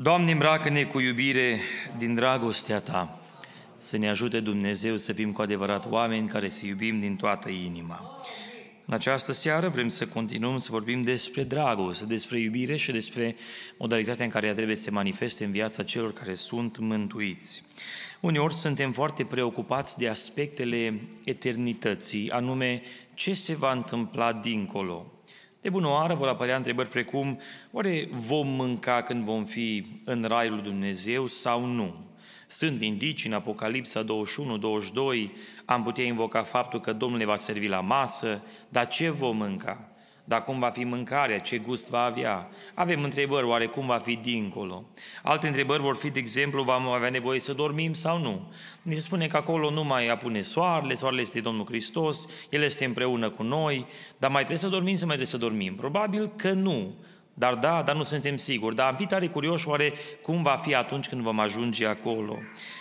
Doamne, îmbracă-ne cu iubire din dragostea Ta, să ne ajute Dumnezeu să fim cu adevărat oameni care să iubim din toată inima. În această seară vrem să continuăm să vorbim despre dragoste, despre iubire și despre modalitatea în care ea trebuie să se manifeste în viața celor care sunt mântuiți. Uneori suntem foarte preocupați de aspectele eternității, anume ce se va întâmpla dincolo. De bună oară vor apărea întrebări precum, oare vom mânca când vom fi în Raiul lui Dumnezeu sau nu? Sunt indicii în Apocalipsa 21-22, am putea invoca faptul că Domnul ne va servi la masă, dar ce vom mânca? Dar cum va fi mâncarea, ce gust va avea. Avem întrebări, oare cum va fi dincolo. Alte întrebări vor fi, de exemplu, vom avea nevoie să dormim sau nu. Ni se spune că acolo nu mai apune soarele, soarele este Domnul Hristos, El este împreună cu noi, dar mai trebuie să dormim sau mai trebuie să dormim? Probabil că nu. Dar da, dar nu suntem siguri. Dar am fi tare curioși oare cum va fi atunci când vom ajunge acolo.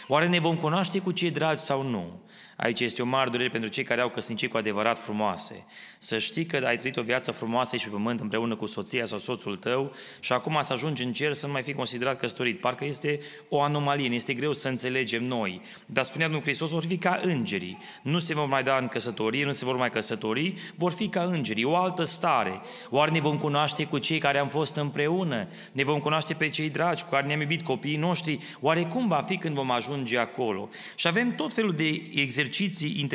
Oare ne vom cunoaște cu cei dragi sau nu? Aici este o mare durere pentru cei care au căsnicii cu adevărat frumoase. Să știi că ai trăit o viață frumoasă aici pe pământ împreună cu soția sau soțul tău și acum să ajungi în cer să nu mai fi considerat căsătorit. Parcă este o anomalie, ne este greu să înțelegem noi. Dar spunea Domnul Hristos, vor fi ca îngerii. Nu se vor mai da în căsătorie, nu se vor mai căsători, vor fi ca îngerii, o altă stare. Oare ne vom cunoaște cu cei care am fost împreună? Ne vom cunoaște pe cei dragi cu care ne-am iubit copiii noștri? Oare cum va fi când vom ajunge acolo? Și avem tot felul de exerciții exerciții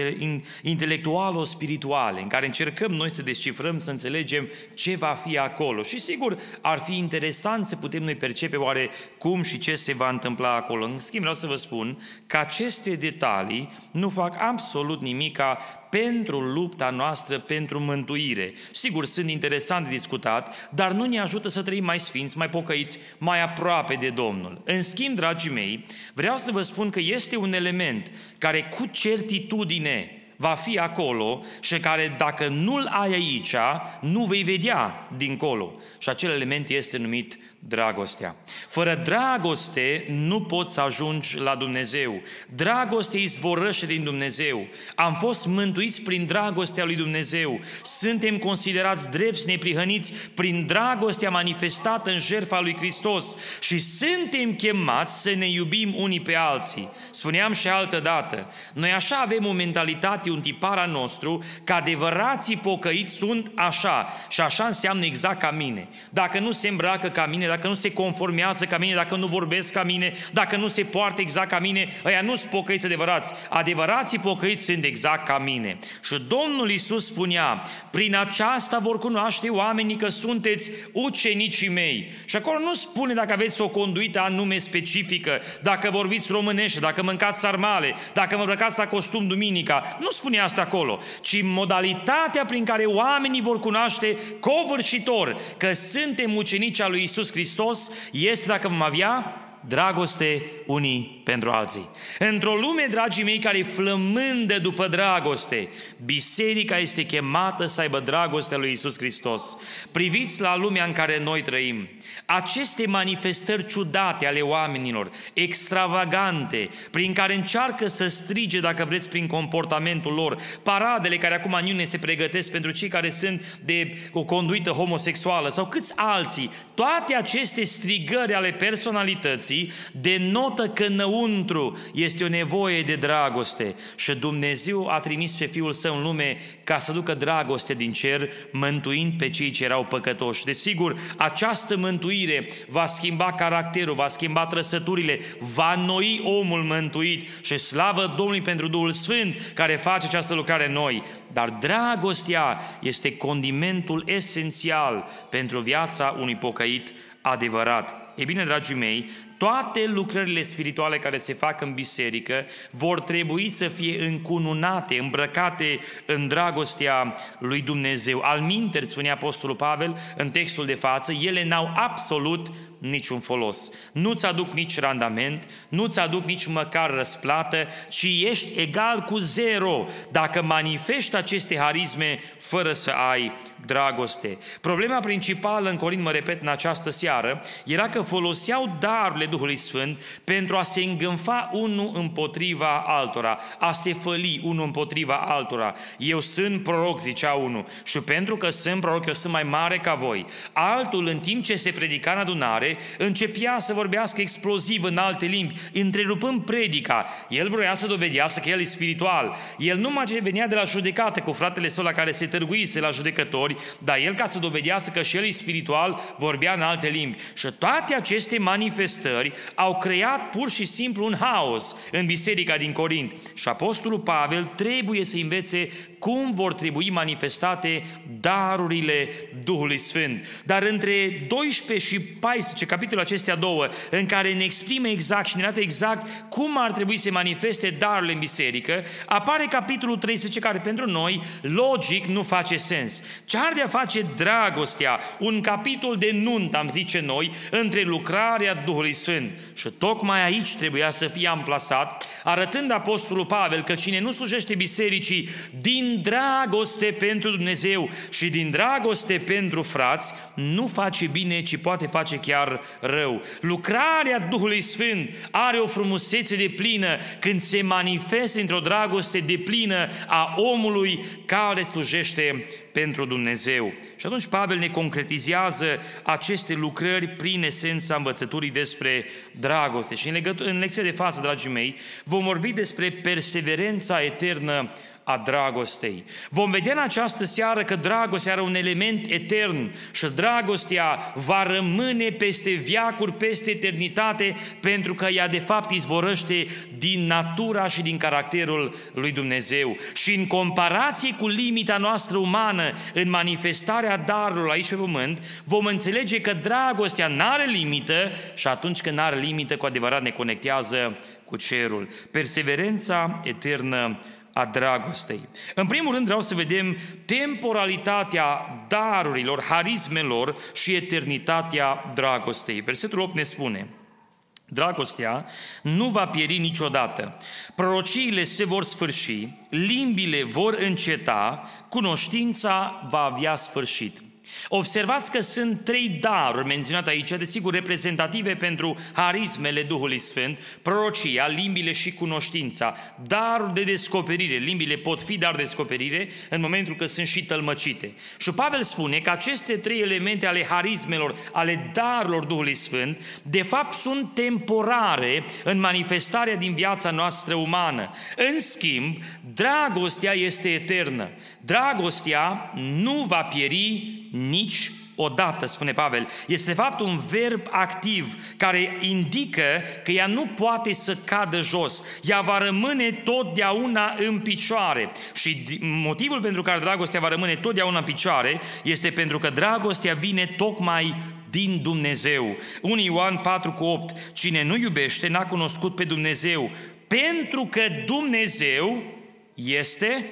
intelectualo-spirituale în care încercăm noi să descifrăm, să înțelegem ce va fi acolo. Și sigur, ar fi interesant să putem noi percepe oare cum și ce se va întâmpla acolo. În schimb, vreau să vă spun că aceste detalii nu fac absolut nimica pentru lupta noastră pentru mântuire. Sigur, sunt interesant de discutat, dar nu ne ajută să trăim mai sfinți, mai pocăiți, mai aproape de Domnul. În schimb, dragii mei, vreau să vă spun că este un element care cu certitudine va fi acolo și care dacă nu-l ai aici, nu vei vedea dincolo. Și acel element este numit dragostea. Fără dragoste nu poți să ajungi la Dumnezeu. Dragoste izvorăște din Dumnezeu. Am fost mântuiți prin dragostea lui Dumnezeu. Suntem considerați drepți neprihăniți prin dragostea manifestată în jertfa lui Hristos și suntem chemați să ne iubim unii pe alții. Spuneam și altă dată, noi așa avem o mentalitate, un tipar a nostru, că adevărații pocăiți sunt așa și așa înseamnă exact ca mine. Dacă nu se îmbracă ca mine, dacă nu se conformează ca mine, dacă nu vorbesc ca mine, dacă nu se poartă exact ca mine, ăia nu sunt pocăiți adevărați. Adevărații pocăiți sunt exact ca mine. Și Domnul Iisus spunea, prin aceasta vor cunoaște oamenii că sunteți ucenicii mei. Și acolo nu spune dacă aveți o conduită anume specifică, dacă vorbiți românește, dacă mâncați sarmale, dacă mă îmbrăcați la costum duminica. Nu spune asta acolo, ci modalitatea prin care oamenii vor cunoaște covârșitor că suntem ucenici al lui Isus Hristos este dacă vom avea dragoste unii pentru alții. Într-o lume, dragii mei, care flămândă după dragoste, biserica este chemată să aibă dragostea lui Isus Hristos. Priviți la lumea în care noi trăim. Aceste manifestări ciudate ale oamenilor, extravagante, prin care încearcă să strige, dacă vreți, prin comportamentul lor, paradele care acum în iunie se pregătesc pentru cei care sunt de o conduită homosexuală sau câți alții, toate aceste strigări ale personalității denotă că înăuntru este o nevoie de dragoste și Dumnezeu a trimis pe Fiul Său în lume ca să ducă dragoste din cer, mântuind pe cei ce erau păcătoși. Desigur, această mântuire va schimba caracterul, va schimba trăsăturile, va noi omul mântuit și slavă Domnului pentru Duhul Sfânt care face această lucrare în noi. Dar dragostea este condimentul esențial pentru viața unui pocăit adevărat. E bine, dragii mei, toate lucrările spirituale care se fac în biserică vor trebui să fie încununate, îmbrăcate în dragostea lui Dumnezeu. Al minteri, spunea Apostolul Pavel în textul de față, ele n-au absolut niciun folos. Nu-ți aduc nici randament, nu-ți aduc nici măcar răsplată, ci ești egal cu zero dacă manifesti aceste harisme fără să ai dragoste. Problema principală în Corint, mă repet în această seară, era că foloseau darurile Duhului Sfânt pentru a se îngânfa unul împotriva altora, a se făli unul împotriva altora. Eu sunt proroc, zicea unul, și pentru că sunt proroc, eu sunt mai mare ca voi. Altul, în timp ce se predica în adunare, începea să vorbească exploziv în alte limbi, întrerupând predica. El vrea să dovedească că el e spiritual. El numai ce venea de la judecată cu fratele său la care se târguise la judecători, dar el ca să dovedească că și el e spiritual, vorbea în alte limbi. Și toate aceste manifestări au creat pur și simplu un haos în biserica din Corint. Și Apostolul Pavel trebuie să învețe cum vor trebui manifestate darurile Duhului Sfânt. Dar între 12 și 14, capitolul acestea două, în care ne exprime exact și ne arată exact cum ar trebui să manifeste darurile în biserică, apare capitolul 13, care pentru noi, logic, nu face sens. Ce ar de a face dragostea, un capitol de nunt, am zice noi, între lucrarea Duhului Sfânt. Și tocmai aici trebuia să fie amplasat, arătând Apostolul Pavel că cine nu slujește bisericii din dragoste pentru Dumnezeu și din dragoste pentru frați, nu face bine, ci poate face chiar rău. Lucrarea Duhului Sfânt are o frumusețe de plină când se manifestă într-o dragoste de plină a omului care slujește pentru Dumnezeu. Și atunci Pavel ne concretizează aceste lucrări prin esența învățăturii despre dragoste. Și în, legătură, în lecția de față, dragii mei, vom vorbi despre perseverența eternă a dragostei. Vom vedea în această seară că dragostea are un element etern și dragostea va rămâne peste viacuri, peste eternitate, pentru că ea de fapt izvorăște din natura și din caracterul lui Dumnezeu. Și în comparație cu limita noastră umană, în manifestarea darurilor aici pe pământ, vom înțelege că dragostea nu are limită și atunci când nu are limită, cu adevărat ne conectează cu cerul. Perseverența eternă a dragostei. În primul rând vreau să vedem temporalitatea darurilor, harismelor și eternitatea dragostei. Versetul 8 ne spune, Dragostea nu va pieri niciodată. Prorociile se vor sfârși, limbile vor înceta, cunoștința va avea sfârșit. Observați că sunt trei daruri menționate aici, desigur reprezentative pentru harismele Duhului Sfânt, prorocia, limbile și cunoștința. Daruri de descoperire, limbile pot fi dar de descoperire în momentul că sunt și tălmăcite. Și Pavel spune că aceste trei elemente ale harismelor, ale darurilor Duhului Sfânt, de fapt sunt temporare în manifestarea din viața noastră umană. În schimb, dragostea este eternă. Dragostea nu va pieri nici odată, spune Pavel. Este de fapt un verb activ care indică că ea nu poate să cadă jos. Ea va rămâne totdeauna în picioare. Și motivul pentru care dragostea va rămâne totdeauna în picioare este pentru că dragostea vine tocmai din Dumnezeu. 1 Ioan 4 cu 8. Cine nu iubește n-a cunoscut pe Dumnezeu, pentru că Dumnezeu este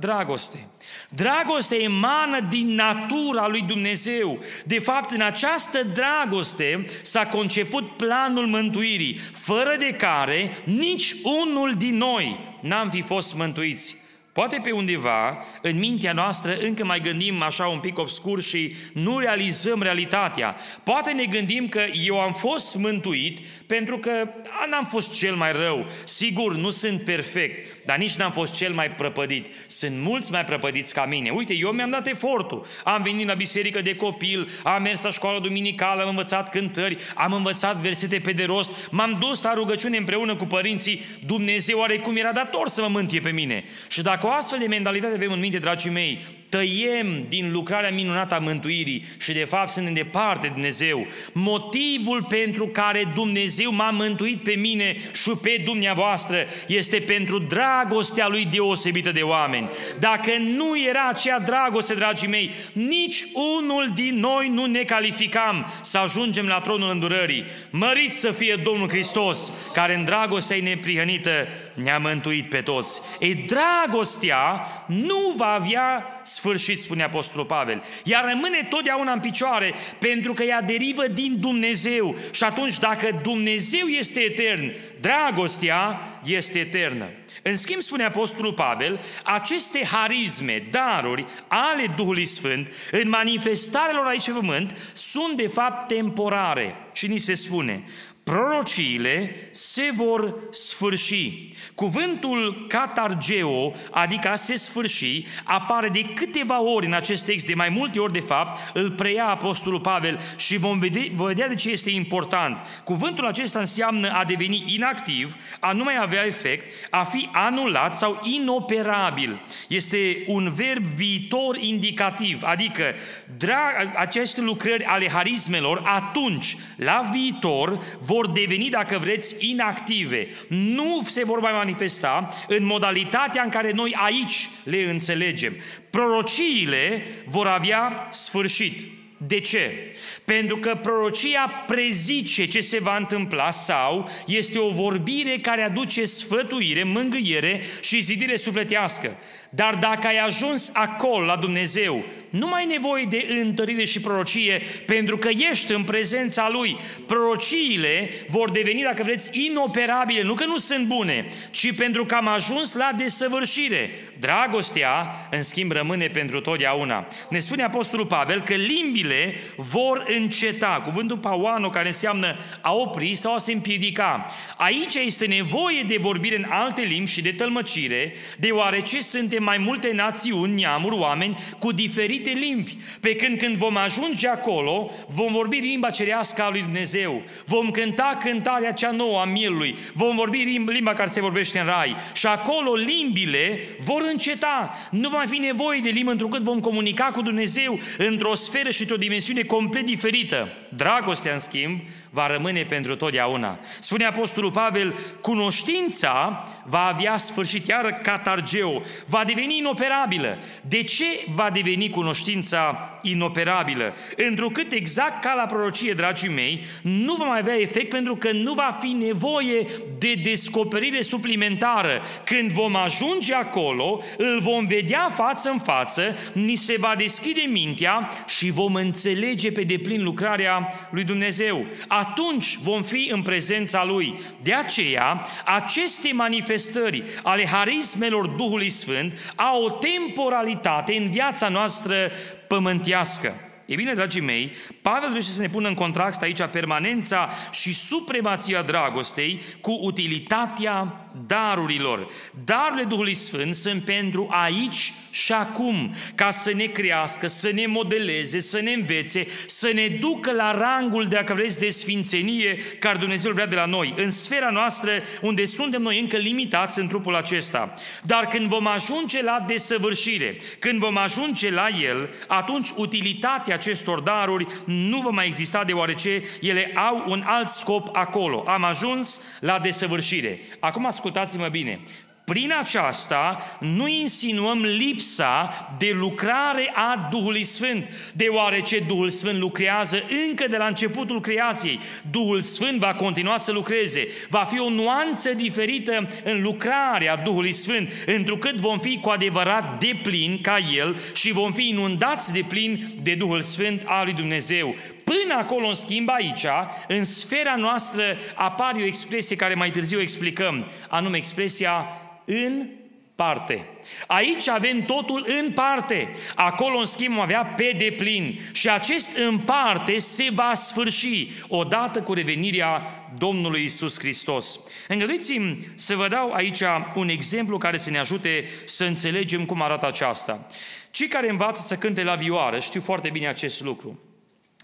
dragoste. Dragostea emană din natura lui Dumnezeu. De fapt, în această dragoste s-a conceput planul mântuirii, fără de care nici unul din noi n-am fi fost mântuiți. Poate pe undeva, în mintea noastră, încă mai gândim așa un pic obscur și nu realizăm realitatea. Poate ne gândim că eu am fost mântuit pentru că n-am fost cel mai rău. Sigur, nu sunt perfect, dar nici n-am fost cel mai prăpădit. Sunt mulți mai prăpădiți ca mine. Uite, eu mi-am dat efortul. Am venit la biserică de copil, am mers la școală duminicală, am învățat cântări, am învățat versete pe de rost, m-am dus la rugăciune împreună cu părinții. Dumnezeu oarecum era dator să mă mântie pe mine. Și dacă o astfel de mentalitate avem în minte, dragii mei, tăiem din lucrarea minunată a mântuirii și de fapt suntem departe de Dumnezeu. Motivul pentru care Dumnezeu m-a mântuit pe mine și pe dumneavoastră este pentru dragostea lui deosebită de oameni. Dacă nu era acea dragoste, dragii mei, nici unul din noi nu ne calificam să ajungem la tronul îndurării. Măriți să fie Domnul Hristos, care în dragostea neprihănită ne-a mântuit pe toți. Ei, dragostea nu va avea sfârșit, spune Apostolul Pavel. Ea rămâne totdeauna în picioare pentru că ea derivă din Dumnezeu. Și atunci, dacă Dumnezeu este etern, dragostea este eternă. În schimb, spune Apostolul Pavel, aceste harisme, daruri ale Duhului Sfânt, în manifestarea lor aici pe pământ, sunt de fapt temporare. Și ni se spune, prorociile se vor sfârși. Cuvântul catargeo, adică a se sfârși, apare de câteva ori în acest text, de mai multe ori de fapt, îl preia Apostolul Pavel și vom vedea, vom vedea de ce este important. Cuvântul acesta înseamnă a deveni inactiv, a nu mai avea efect, a fi anulat sau inoperabil. Este un verb viitor indicativ, adică drag, aceste lucrări ale harismelor atunci, la viitor, vor vor deveni, dacă vreți, inactive. Nu se vor mai manifesta în modalitatea în care noi aici le înțelegem. Prorociile vor avea sfârșit. De ce? Pentru că prorocia prezice ce se va întâmpla sau este o vorbire care aduce sfătuire, mângâiere și zidire sufletească. Dar dacă ai ajuns acolo la Dumnezeu, nu mai ai nevoie de întărire și prorocie, pentru că ești în prezența Lui. Prorociile vor deveni, dacă vreți, inoperabile, nu că nu sunt bune, ci pentru că am ajuns la desăvârșire. Dragostea, în schimb, rămâne pentru totdeauna. Ne spune Apostolul Pavel că limbile vor înceta. Cuvântul pauano, care înseamnă a opri sau a se împiedica. Aici este nevoie de vorbire în alte limbi și de tălmăcire, deoarece suntem mai multe națiuni, neamuri, oameni cu diferite limbi. Pe când când vom ajunge acolo, vom vorbi limba cerească a lui Dumnezeu. Vom cânta cântarea cea nouă a mielului. Vom vorbi limba care se vorbește în rai. Și acolo limbile vor înceta. Nu va mai fi nevoie de limbă întrucât vom comunica cu Dumnezeu într-o sferă și într-o dimensiune complet diferită. Dragostea, în schimb, va rămâne pentru totdeauna. Spune Apostolul Pavel, cunoștința va avea sfârșit, iar catargeu, va deveni inoperabilă. De ce va deveni cunoștința inoperabilă? Întrucât exact ca la prorocie, dragii mei, nu va mai avea efect pentru că nu va fi nevoie de descoperire suplimentară. Când vom ajunge acolo, îl vom vedea față în față, ni se va deschide mintea și vom înțelege pe deplin lucrarea lui Dumnezeu atunci vom fi în prezența Lui. De aceea, aceste manifestări ale harismelor Duhului Sfânt au o temporalitate în viața noastră pământească. E bine, dragii mei, Pavel vrește să ne pună în contrast aici permanența și supremația dragostei cu utilitatea darurilor. Darurile Duhului Sfânt sunt pentru aici și acum, ca să ne crească, să ne modeleze, să ne învețe, să ne ducă la rangul, dacă vreți, de sfințenie care Dumnezeu vrea de la noi, în sfera noastră unde suntem noi încă limitați în trupul acesta. Dar când vom ajunge la desăvârșire, când vom ajunge la El, atunci utilitatea acestor daruri nu va mai exista deoarece ele au un alt scop acolo. Am ajuns la desăvârșire. Acum ascultați-mă bine. Prin aceasta nu insinuăm lipsa de lucrare a Duhului Sfânt, deoarece Duhul Sfânt lucrează încă de la începutul creației. Duhul Sfânt va continua să lucreze. Va fi o nuanță diferită în lucrarea Duhului Sfânt, întrucât vom fi cu adevărat de plin ca El și vom fi inundați de plin de Duhul Sfânt al lui Dumnezeu. Până acolo, în schimb, aici, în sfera noastră, apare o expresie care mai târziu explicăm, anume expresia în parte. Aici avem totul în parte. Acolo, în schimb, vom avea pe deplin. Și acest în parte se va sfârși odată cu revenirea Domnului Isus Hristos. Îngăduiți-mi să vă dau aici un exemplu care să ne ajute să înțelegem cum arată aceasta. Cei care învață să cânte la vioară știu foarte bine acest lucru.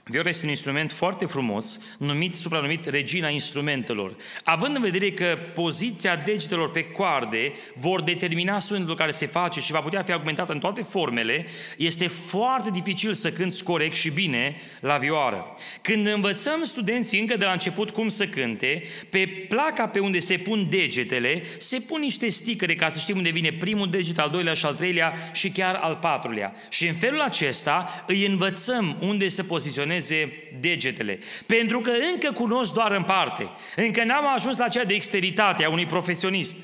Viola este un instrument foarte frumos, numit, supranumit regina instrumentelor. Având în vedere că poziția degetelor pe coarde vor determina sunetul care se face și va putea fi augmentat în toate formele, este foarte dificil să cânți corect și bine la vioară. Când învățăm studenții încă de la început cum să cânte, pe placa pe unde se pun degetele, se pun niște sticăre ca să știm unde vine primul deget, al doilea și al treilea și chiar al patrulea. Și în felul acesta îi învățăm unde se poziționează funcționeze degetele. Pentru că încă cunosc doar în parte. Încă n-am ajuns la cea dexteritate a unui profesionist.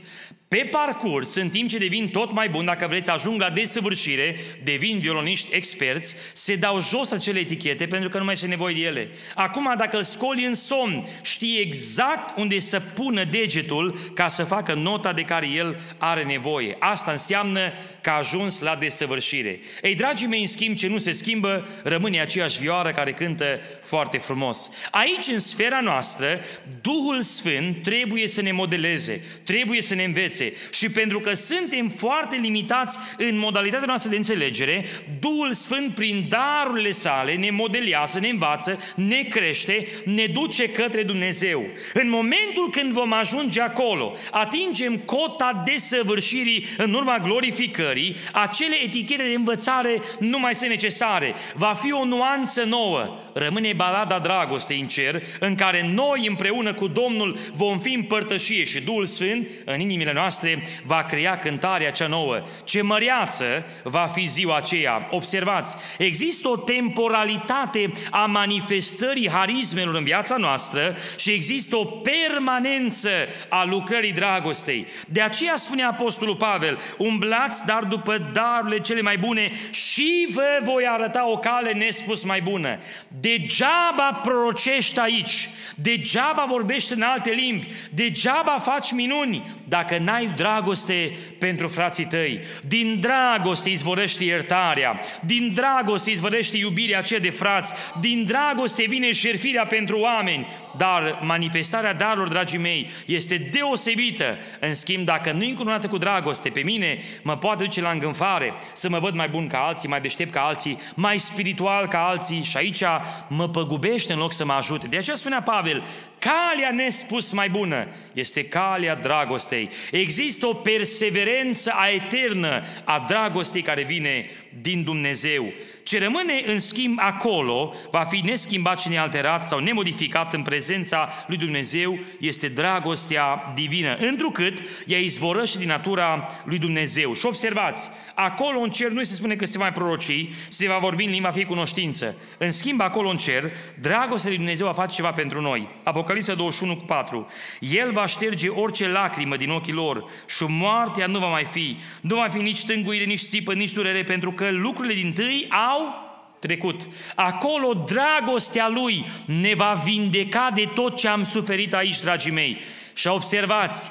Pe parcurs, în timp ce devin tot mai bun, dacă vreți, ajung la desăvârșire, devin violoniști experți, se dau jos acele etichete pentru că nu mai este nevoie de ele. Acum, dacă îl scoli în somn, știe exact unde să pună degetul ca să facă nota de care el are nevoie. Asta înseamnă că a ajuns la desăvârșire. Ei, dragii mei, în schimb, ce nu se schimbă, rămâne aceeași vioară care cântă foarte frumos. Aici, în sfera noastră, Duhul Sfânt trebuie să ne modeleze, trebuie să ne învețe învețe. Și pentru că suntem foarte limitați în modalitatea noastră de înțelegere, Duhul Sfânt, prin darurile sale, ne modelează, ne învață, ne crește, ne duce către Dumnezeu. În momentul când vom ajunge acolo, atingem cota desăvârșirii în urma glorificării, acele etichete de învățare nu mai sunt necesare. Va fi o nuanță nouă. Rămâne balada dragostei în cer, în care noi împreună cu Domnul vom fi împărtășie și Duhul Sfânt în inimile noastre noastre va crea cântarea cea nouă. Ce măreață va fi ziua aceea. Observați, există o temporalitate a manifestării harismelor în viața noastră și există o permanență a lucrării dragostei. De aceea spune Apostolul Pavel, umblați dar după darurile cele mai bune și vă voi arăta o cale nespus mai bună. Degeaba prorocești aici, degeaba vorbești în alte limbi, degeaba faci minuni, dacă n-ai dragoste pentru frații tăi. Din dragoste izvorăște iertarea, din dragoste izvorăște iubirea aceea de frați, din dragoste vine șerfirea pentru oameni. Dar manifestarea darurilor, dragii mei, este deosebită. În schimb, dacă nu încununată cu dragoste, pe mine mă poate duce la îngânfare, să mă văd mai bun ca alții, mai deștept ca alții, mai spiritual ca alții și aici mă păgubește în loc să mă ajute. De aceea spunea Pavel, calea nespus mai bună este calea dragostei. Există o perseverență a eternă a dragostei care vine din Dumnezeu. Ce rămâne în schimb acolo va fi neschimbat și nealterat sau nemodificat în prezența lui Dumnezeu este dragostea divină, întrucât ea izvorăște din natura lui Dumnezeu. Și observați, acolo în cer nu se spune că se va proroci, se va vorbi în limba fie cunoștință. În schimb, acolo în cer, dragostea lui Dumnezeu va face ceva pentru noi. Apocalipsa 21 cu 4. El va șterge orice lacrimă din ochii lor și moartea nu va mai fi. Nu va fi nici tânguire, nici țipă, nici durere, pentru că lucrurile din tâi au trecut. Acolo dragostea Lui ne va vindeca de tot ce am suferit aici, dragii mei. Și observați,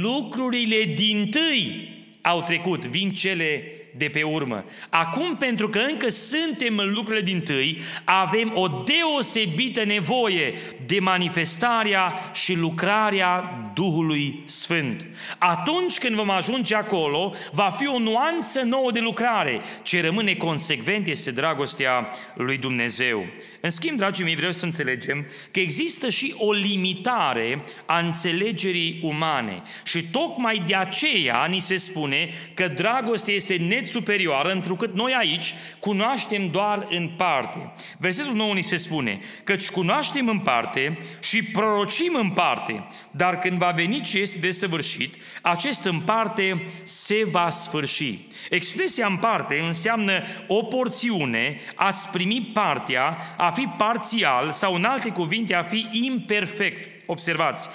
lucrurile din tâi au trecut, vin cele de pe urmă. Acum, pentru că încă suntem în lucrurile din tâi, avem o deosebită nevoie de manifestarea și lucrarea Duhului Sfânt. Atunci când vom ajunge acolo, va fi o nuanță nouă de lucrare. Ce rămâne consecvent este dragostea lui Dumnezeu. În schimb, dragii mei, vreau să înțelegem că există și o limitare a înțelegerii umane. Și tocmai de aceea ni se spune că dragostea este net superioară, întrucât noi aici cunoaștem doar în parte. Versetul 9 ni se spune, căci cunoaștem în parte și prorocim în parte, dar când va veni ce este desăvârșit, acest în parte se va sfârși. Expresia în parte înseamnă o porțiune, ați primi partea, a fi parțial sau în alte cuvinte a fi imperfect. Observați,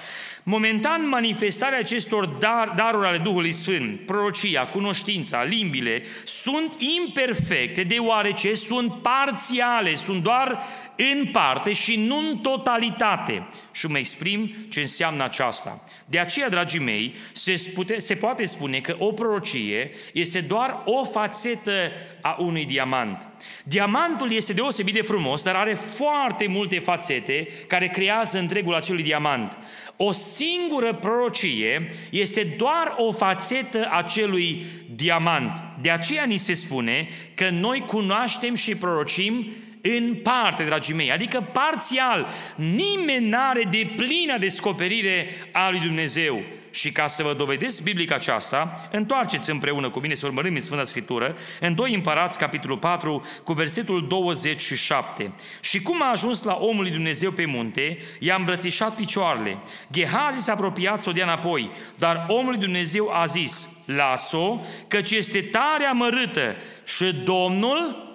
Momentan, manifestarea acestor dar, daruri ale Duhului Sfânt, prorocia, cunoștința, limbile, sunt imperfecte deoarece sunt parțiale, sunt doar în parte și nu în totalitate. Și mă exprim ce înseamnă aceasta. De aceea, dragii mei, se, spute, se poate spune că o prorocie este doar o fațetă a unui diamant. Diamantul este deosebit de frumos, dar are foarte multe fațete care creează întregul acelui diamant. O singură prorocie este doar o fațetă a acelui diamant. De aceea ni se spune că noi cunoaștem și prorocim în parte, dragii mei, adică parțial. Nimeni n-are de plină descoperire a lui Dumnezeu. Și ca să vă dovedesc biblica aceasta, întoarceți împreună cu mine să urmărim în Sfânta Scriptură, în 2 Împărați, capitolul 4, cu versetul 27. Și cum a ajuns la omul lui Dumnezeu pe munte, i-a îmbrățișat picioarele. Gehazi s-a apropiat să o dea înapoi, dar omul lui Dumnezeu a zis, las-o, căci este tare amărâtă și Domnul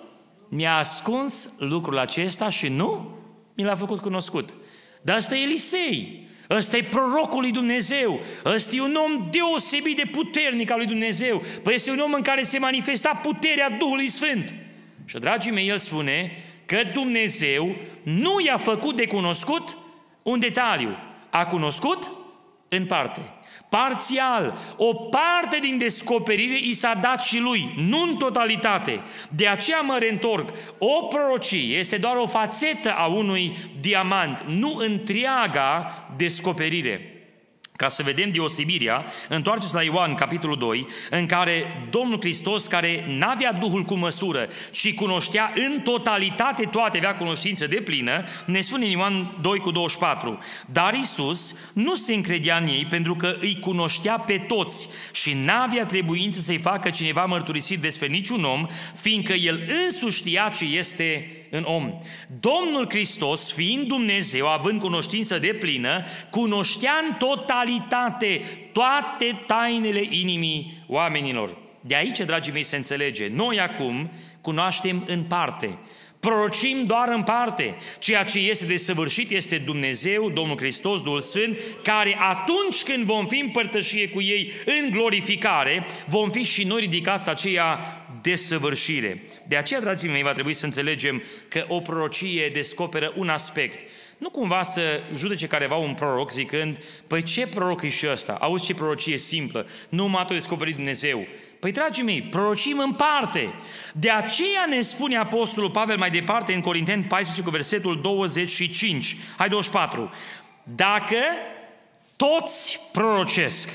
mi-a ascuns lucrul acesta și nu mi l-a făcut cunoscut. Dar asta e Elisei. Ăsta e prorocul lui Dumnezeu. Ăsta e un om deosebit de puternic al lui Dumnezeu. Păi este un om în care se manifesta puterea Duhului Sfânt. Și, dragii mei, el spune că Dumnezeu nu i-a făcut de cunoscut un detaliu. A cunoscut în parte. Parțial. O parte din descoperire i s-a dat și lui, nu în totalitate. De aceea mă reîntorc. O prorocie este doar o fațetă a unui diamant, nu întreaga descoperire. Ca să vedem deosebirea, întoarceți la Ioan, capitolul 2, în care Domnul Hristos, care n-avea Duhul cu măsură, ci cunoștea în totalitate toate, avea cunoștință de plină, ne spune în Ioan 2 cu 24. Dar Isus nu se încredea în ei pentru că îi cunoștea pe toți și n-avea trebuință să-i facă cineva mărturisit despre niciun om, fiindcă el însuși știa ce este în om. Domnul Hristos, fiind Dumnezeu, având cunoștință de plină, cunoștea în totalitate toate tainele inimii oamenilor. De aici, dragii mei, se înțelege. Noi acum cunoaștem în parte. Prorocim doar în parte. Ceea ce este desăvârșit este Dumnezeu, Domnul Hristos, Duhul Sfânt, care atunci când vom fi în părtășie cu ei în glorificare, vom fi și noi ridicați la aceea desăvârșire. De aceea, dragii mei, va trebui să înțelegem că o prorocie descoperă un aspect. Nu cumva să judece careva un proroc zicând, păi ce proroc e și ăsta? Auzi ce prorocie simplă, nu m-a tot descoperit Dumnezeu. Păi, dragii mei, prorocim în parte. De aceea ne spune Apostolul Pavel mai departe în Corinteni 14 cu versetul 25, hai 24. Dacă toți prorocesc,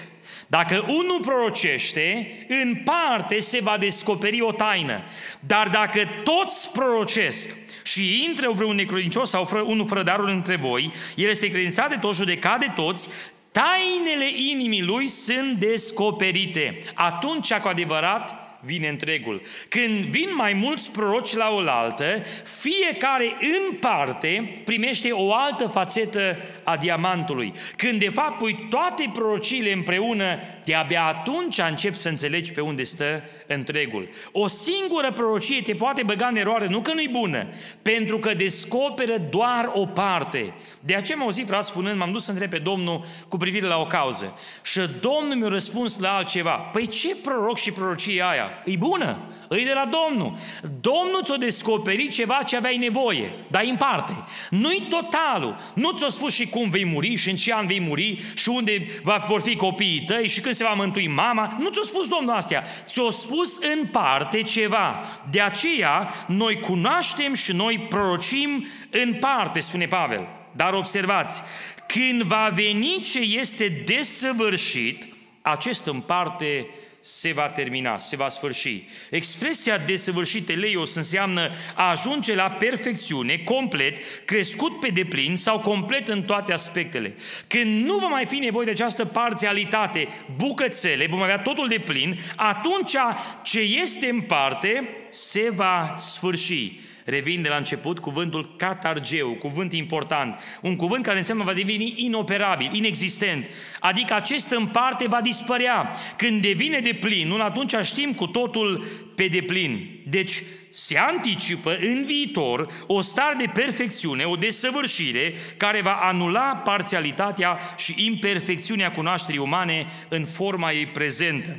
dacă unul prorocește, în parte se va descoperi o taină. Dar dacă toți prorocesc și intră vreun necredincios sau unul fără darul între voi, el este credințat de toți, judecat de toți, tainele inimii lui sunt descoperite. Atunci, cu adevărat, vine întregul. Când vin mai mulți proroci la oaltă, fiecare în parte primește o altă fațetă a diamantului. Când de fapt pui toate prorociile împreună, de-abia atunci încep să înțelegi pe unde stă întregul. O singură prorocie te poate băga în eroare, nu că nu-i bună, pentru că descoperă doar o parte. De aceea m-au auzit frate spunând, m-am dus să întreb pe Domnul cu privire la o cauză. Și Domnul mi-a răspuns la altceva. Păi ce proroc și prorocie aia? E bună, e de la Domnul. Domnul ți-a descoperit ceva ce aveai nevoie, dar în parte. Nu-i totalul. Nu ți-a spus și cum vei muri și în ce an vei muri și unde va, vor fi copiii tăi și când se va mântui mama. Nu ți-a spus Domnul astea. Ți-a spus în parte ceva. De aceea, noi cunoaștem și noi prorocim în parte, spune Pavel. Dar observați, când va veni ce este desăvârșit, acest în parte se va termina, se va sfârși. Expresia desăvârșit eleios înseamnă a ajunge la perfecțiune, complet, crescut pe deplin sau complet în toate aspectele. Când nu va mai fi nevoie de această parțialitate, bucățele, vom avea totul de plin, atunci ce este în parte se va sfârși. Revin de la început cuvântul catargeu, cuvânt important, un cuvânt care înseamnă va deveni inoperabil, inexistent, adică acest în parte va dispărea. Când devine de plin, nu atunci știm cu totul pe deplin. Deci se anticipă în viitor o stare de perfecțiune, o desăvârșire care va anula parțialitatea și imperfecțiunea cunoașterii umane în forma ei prezentă.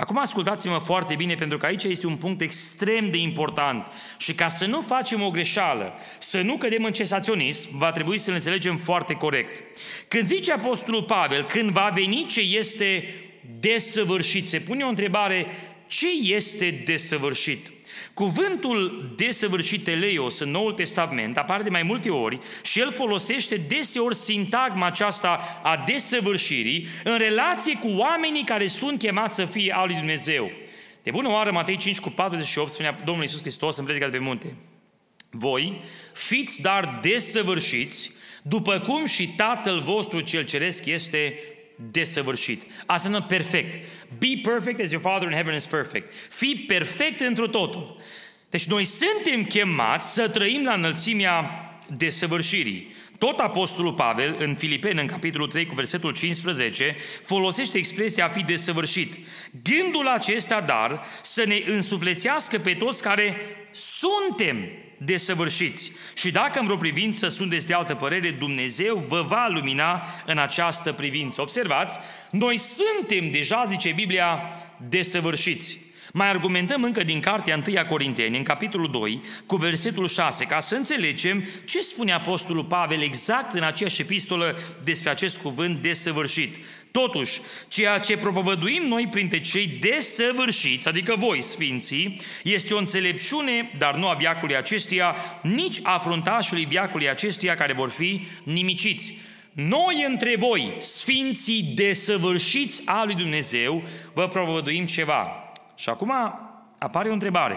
Acum ascultați-mă foarte bine, pentru că aici este un punct extrem de important. Și ca să nu facem o greșeală, să nu cădem în cesaționism, va trebui să-l înțelegem foarte corect. Când zice Apostolul Pavel, când va veni ce este desăvârșit, se pune o întrebare, ce este desăvârșit? Cuvântul desăvârșit teleios în Noul Testament apare de mai multe ori și el folosește deseori sintagma aceasta a desăvârșirii în relație cu oamenii care sunt chemați să fie al lui Dumnezeu. De bună oară, Matei 5 cu 48 spunea Domnul Iisus Hristos în predica de pe munte. Voi fiți dar desăvârșiți, după cum și Tatăl vostru cel ceresc este desăvârșit. Asta înseamnă perfect. Be perfect as your Father in heaven is perfect. Fii perfect întru totul. Deci noi suntem chemați să trăim la înălțimea desăvârșirii. Tot Apostolul Pavel, în Filipeni, în capitolul 3, cu versetul 15, folosește expresia a fi desăvârșit. Gândul acesta, dar, să ne însuflețească pe toți care suntem desăvârșiți. Și dacă în vreo privință sunteți de altă părere, Dumnezeu vă va lumina în această privință. Observați, noi suntem deja, zice Biblia, desăvârșiți. Mai argumentăm încă din cartea 1 Corinteni, în capitolul 2, cu versetul 6, ca să înțelegem ce spune Apostolul Pavel exact în aceeași epistolă despre acest cuvânt desăvârșit. Totuși, ceea ce propovăduim noi printre cei desăvârșiți, adică voi, sfinții, este o înțelepciune, dar nu a viacului acestuia, nici a fruntașului viacului acestuia care vor fi nimiciți. Noi între voi, sfinții desăvârșiți al lui Dumnezeu, vă propovăduim ceva. Și acum apare o întrebare.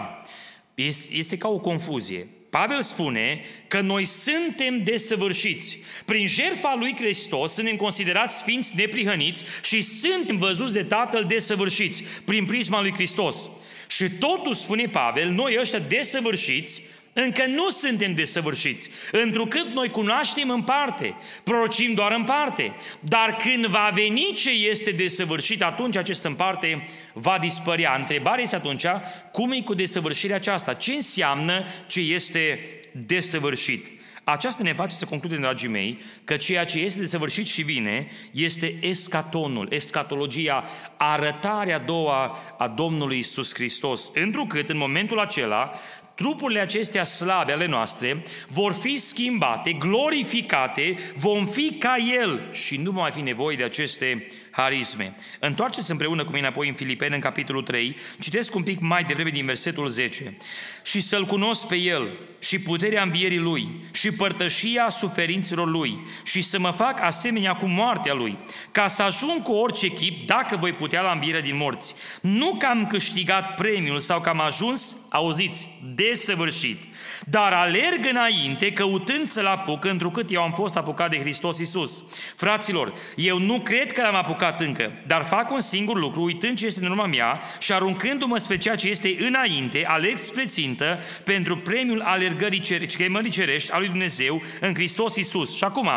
Este ca o confuzie. Pavel spune că noi suntem desăvârșiți. Prin jertfa lui Hristos suntem considerați sfinți neprihăniți și suntem văzuți de Tatăl desăvârșiți prin prisma lui Hristos. Și totuși, spune Pavel, noi ăștia desăvârșiți încă nu suntem desăvârșiți, întrucât noi cunoaștem în parte, prorocim doar în parte, dar când va veni ce este desăvârșit, atunci acest în parte va dispărea. Întrebarea este atunci, cum e cu desăvârșirea aceasta? Ce înseamnă ce este desăvârșit? Aceasta ne face să concludem, dragii mei, că ceea ce este desăvârșit și vine este escatonul, escatologia, arătarea a doua a Domnului Isus Hristos. Întrucât în momentul acela trupurile acestea slabe ale noastre vor fi schimbate, glorificate, vom fi ca El și nu va mai fi nevoie de aceste harisme. Întoarceți împreună cu mine apoi în Filipeni, în capitolul 3, citesc un pic mai devreme din versetul 10. Și să-L cunosc pe El și puterea învierii Lui și părtășia suferințelor Lui și să mă fac asemenea cu moartea Lui, ca să ajung cu orice chip, dacă voi putea la învierea din morți. Nu că am câștigat premiul sau că am ajuns, auziți, desăvârșit, dar alerg înainte căutând să-L apuc, întrucât eu am fost apucat de Hristos Iisus. Fraților, eu nu cred că l-am apucat apucat încă, dar fac un singur lucru, uitând ce este în urma mea și aruncându-mă spre ceea ce este înainte, alerg spre țintă pentru premiul alergării cerești, chemării cerești a lui Dumnezeu în Hristos Iisus. Și acum,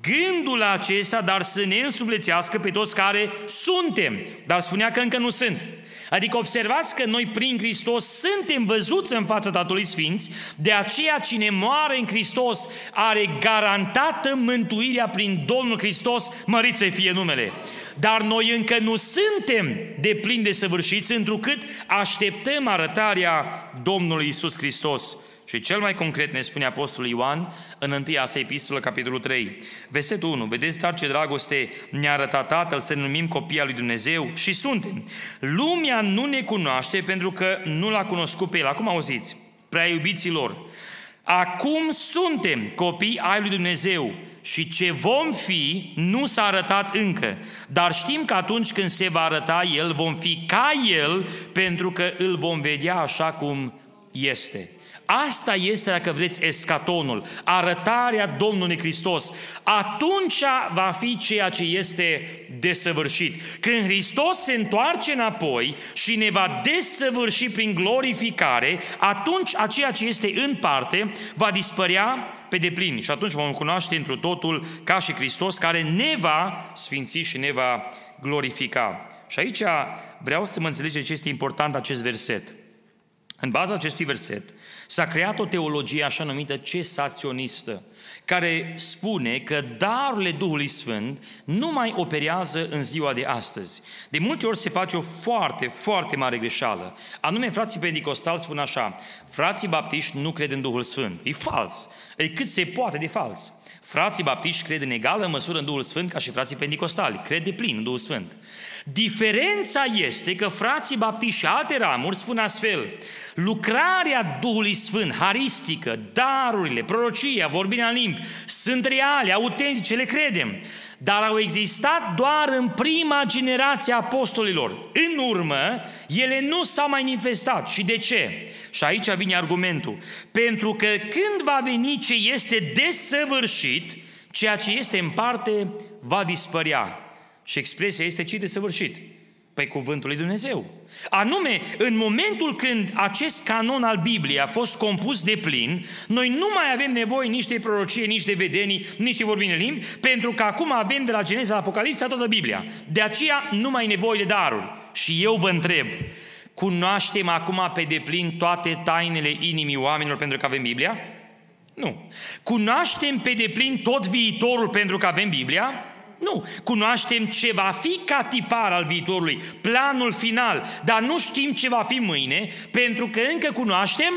gândul acesta, dar să ne însuflețească pe toți care suntem, dar spunea că încă nu sunt. Adică observați că noi prin Hristos suntem văzuți în fața Tatălui Sfinți, de aceea cine moare în Hristos are garantată mântuirea prin Domnul Hristos, mărit să fie numele. Dar noi încă nu suntem de plin de săvârșiți, întrucât așteptăm arătarea Domnului Isus Hristos. Și cel mai concret ne spune Apostolul Ioan în 1 sa epistolă, capitolul 3. Versetul 1. Vedeți, dar ce dragoste ne-a arătat Tatăl să ne numim copii al lui Dumnezeu și suntem. Lumea nu ne cunoaște pentru că nu l-a cunoscut pe El. Acum auziți, prea iubiților, acum suntem copii ai lui Dumnezeu și ce vom fi nu s-a arătat încă, dar știm că atunci când se va arăta El, vom fi ca El pentru că îl vom vedea așa cum este. Asta este, dacă vreți, escatonul, arătarea Domnului Hristos. Atunci va fi ceea ce este desăvârșit. Când Hristos se întoarce înapoi și ne va desăvârși prin glorificare, atunci aceea ce este în parte va dispărea pe deplin și atunci vom cunoaște întru totul ca și Hristos care ne va sfinți și ne va glorifica. Și aici vreau să mă înțelegeți ce este important acest verset. În baza acestui verset s-a creat o teologie așa numită cesaționistă, care spune că darurile Duhului Sfânt nu mai operează în ziua de astăzi. De multe ori se face o foarte, foarte mare greșeală. Anume, frații pentecostali spun așa, frații baptiști nu cred în Duhul Sfânt. E fals. E cât se poate de fals. Frații baptiști cred în egală măsură în Duhul Sfânt ca și frații pentecostali. Cred de plin în Duhul Sfânt. Diferența este că frații baptiști și alte ramuri spun astfel, lucrarea Duhului Sfânt, haristică, darurile, prorocia, vorbirea în limbi, sunt reale, autentice, le credem, dar au existat doar în prima generație a apostolilor. În urmă, ele nu s-au manifestat. Și de ce? Și aici vine argumentul. Pentru că când va veni ce este desăvârșit, ceea ce este în parte va dispărea. Și expresia este ce de săvârșit? Pe cuvântul lui Dumnezeu. Anume, în momentul când acest canon al Bibliei a fost compus de plin, noi nu mai avem nevoie nici de prorocie, nici de vedenii, nici de vorbire în limbi, pentru că acum avem de la Geneza la Apocalipsa toată Biblia. De aceea nu mai e nevoie de daruri. Și eu vă întreb, Cunoaștem acum pe deplin toate tainele inimii oamenilor pentru că avem Biblia? Nu. Cunoaștem pe deplin tot viitorul pentru că avem Biblia? Nu. Cunoaștem ce va fi ca tipar al viitorului, planul final, dar nu știm ce va fi mâine, pentru că încă cunoaștem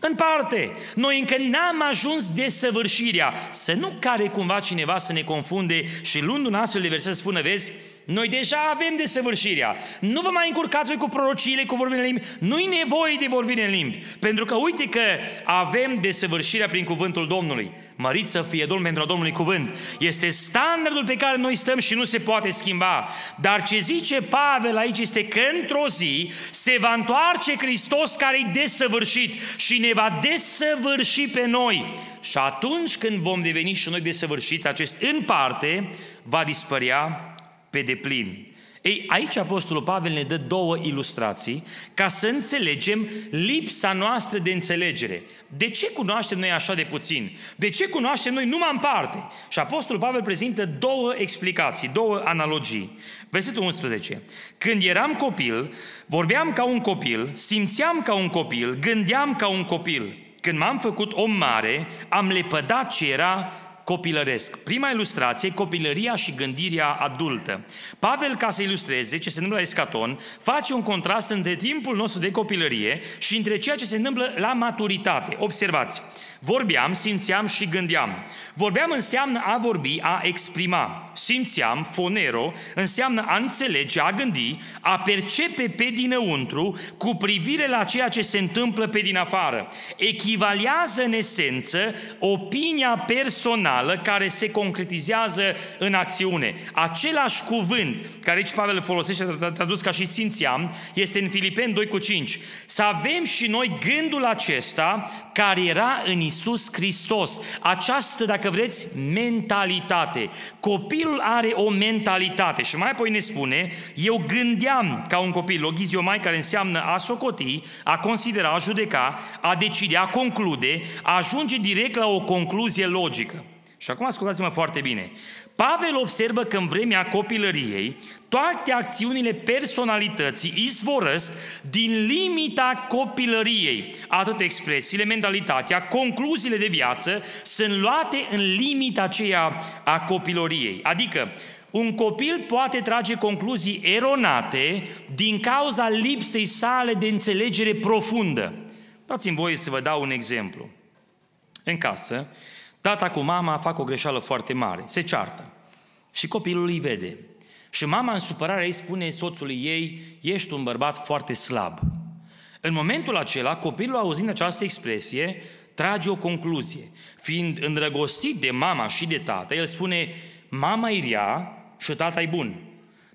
în parte. Noi încă n-am ajuns de săvârșirea. Să nu care cumva cineva să ne confunde și luând un astfel de verset să spună, vezi, noi deja avem desăvârșirea. Nu vă mai încurcați voi cu prorociile, cu vorbirea în limbi. Nu-i nevoie de vorbire în limbi. Pentru că uite că avem desăvârșirea prin cuvântul Domnului. Mărit să fie Domnul pentru a Domnului cuvânt. Este standardul pe care noi stăm și nu se poate schimba. Dar ce zice Pavel aici este că într-o zi se va întoarce Hristos care e desăvârșit și ne va desăvârși pe noi. Și atunci când vom deveni și noi desăvârșiți, acest în parte va dispărea pe deplin. Ei, aici Apostolul Pavel ne dă două ilustrații ca să înțelegem lipsa noastră de înțelegere. De ce cunoaștem noi așa de puțin? De ce cunoaștem noi numai în parte? Și Apostolul Pavel prezintă două explicații, două analogii. Versetul 11. Când eram copil, vorbeam ca un copil, simțeam ca un copil, gândeam ca un copil. Când m-am făcut om mare, am lepădat ce era copilăresc. Prima ilustrație, copilăria și gândirea adultă. Pavel, ca să ilustreze ce se întâmplă la escaton, face un contrast între timpul nostru de copilărie și între ceea ce se întâmplă la maturitate. Observați, vorbeam, simțeam și gândeam. Vorbeam înseamnă a vorbi, a exprima. Simțeam, fonero, înseamnă a înțelege, a gândi, a percepe pe dinăuntru cu privire la ceea ce se întâmplă pe din afară. Echivalează în esență opinia personală reală care se concretizează în acțiune. Același cuvânt care aici Pavel îl folosește, tradus ca și simțeam, este în Filipeni 2 cu 5. Să avem și noi gândul acesta care era în Isus Hristos. Această, dacă vreți, mentalitate. Copilul are o mentalitate și mai apoi ne spune, eu gândeam ca un copil, logiziomai care înseamnă a socoti, a considera, a judeca, a decide, a conclude, a ajunge direct la o concluzie logică. Și acum ascultați-mă foarte bine. Pavel observă că în vremea copilăriei toate acțiunile personalității izvorăsc din limita copilăriei. Atât expresiile, mentalitatea, concluziile de viață sunt luate în limita aceea a copilăriei. Adică, un copil poate trage concluzii eronate din cauza lipsei sale de înțelegere profundă. Dați-mi voie să vă dau un exemplu. În casă, Tata cu mama fac o greșeală foarte mare, se ceartă. Și copilul îi vede. Și mama în supărare îi spune soțului ei, ești un bărbat foarte slab. În momentul acela, copilul auzind această expresie, trage o concluzie. Fiind îndrăgostit de mama și de tată, el spune, mama e rea și tata e bun.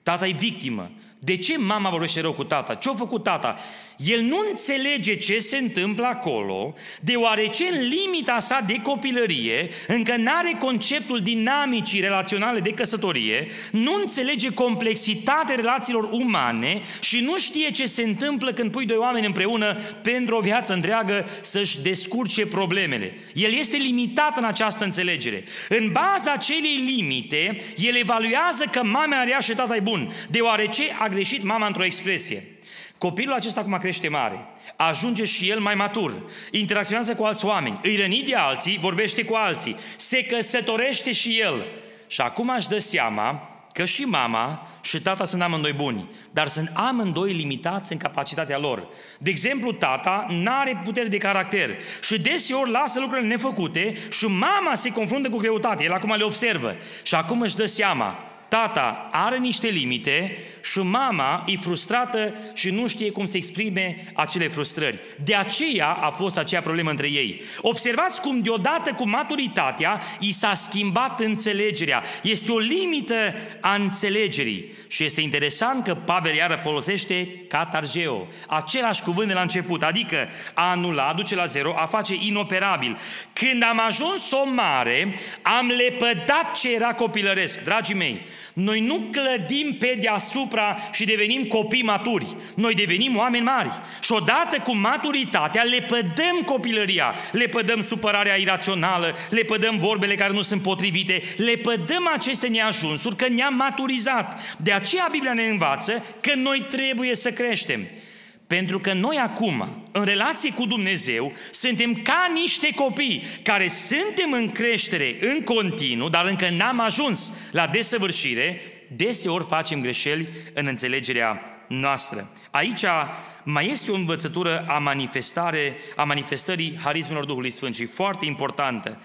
Tata e victimă. De ce mama vorbește rău cu tata? Ce-a făcut tata? El nu înțelege ce se întâmplă acolo, deoarece în limita sa de copilărie, încă nu are conceptul dinamicii relaționale de căsătorie, nu înțelege complexitatea relațiilor umane și nu știe ce se întâmplă când pui doi oameni împreună pentru o viață întreagă să-și descurce problemele. El este limitat în această înțelegere. În baza acelei limite, el evaluează că mama are și tata e bun, deoarece a greșit mama într-o expresie. Copilul acesta acum crește mare, ajunge și el mai matur, interacționează cu alți oameni, îi răni de alții, vorbește cu alții, se căsătorește și el. Și acum își dă seama că și mama și tata sunt amândoi buni, dar sunt amândoi limitați în capacitatea lor. De exemplu, tata nu are putere de caracter și deseori lasă lucrurile nefăcute și mama se confruntă cu greutate, el acum le observă. Și acum își dă seama, tata are niște limite și mama e frustrată și nu știe cum să exprime acele frustrări. De aceea a fost acea problemă între ei. Observați cum deodată cu maturitatea i s-a schimbat înțelegerea. Este o limită a înțelegerii. Și este interesant că Pavel iară folosește catargeo, același cuvânt de la început, adică a anula, duce la zero, a face inoperabil. Când am ajuns o mare, am lepădat ce era copilăresc. Dragii mei, noi nu clădim pe deasupra și devenim copii maturi. Noi devenim oameni mari. Și odată cu maturitatea le pădăm copilăria, le pădăm supărarea irațională, le pădăm vorbele care nu sunt potrivite, le pădăm aceste neajunsuri că ne-am maturizat. De aceea Biblia ne învață că noi trebuie să creștem. Pentru că noi acum, în relație cu Dumnezeu, suntem ca niște copii care suntem în creștere în continuu, dar încă n-am ajuns la desăvârșire, deseori facem greșeli în înțelegerea noastră. Aici mai este o învățătură a, manifestare, a manifestării harismelor Duhului Sfânt și foarte importantă.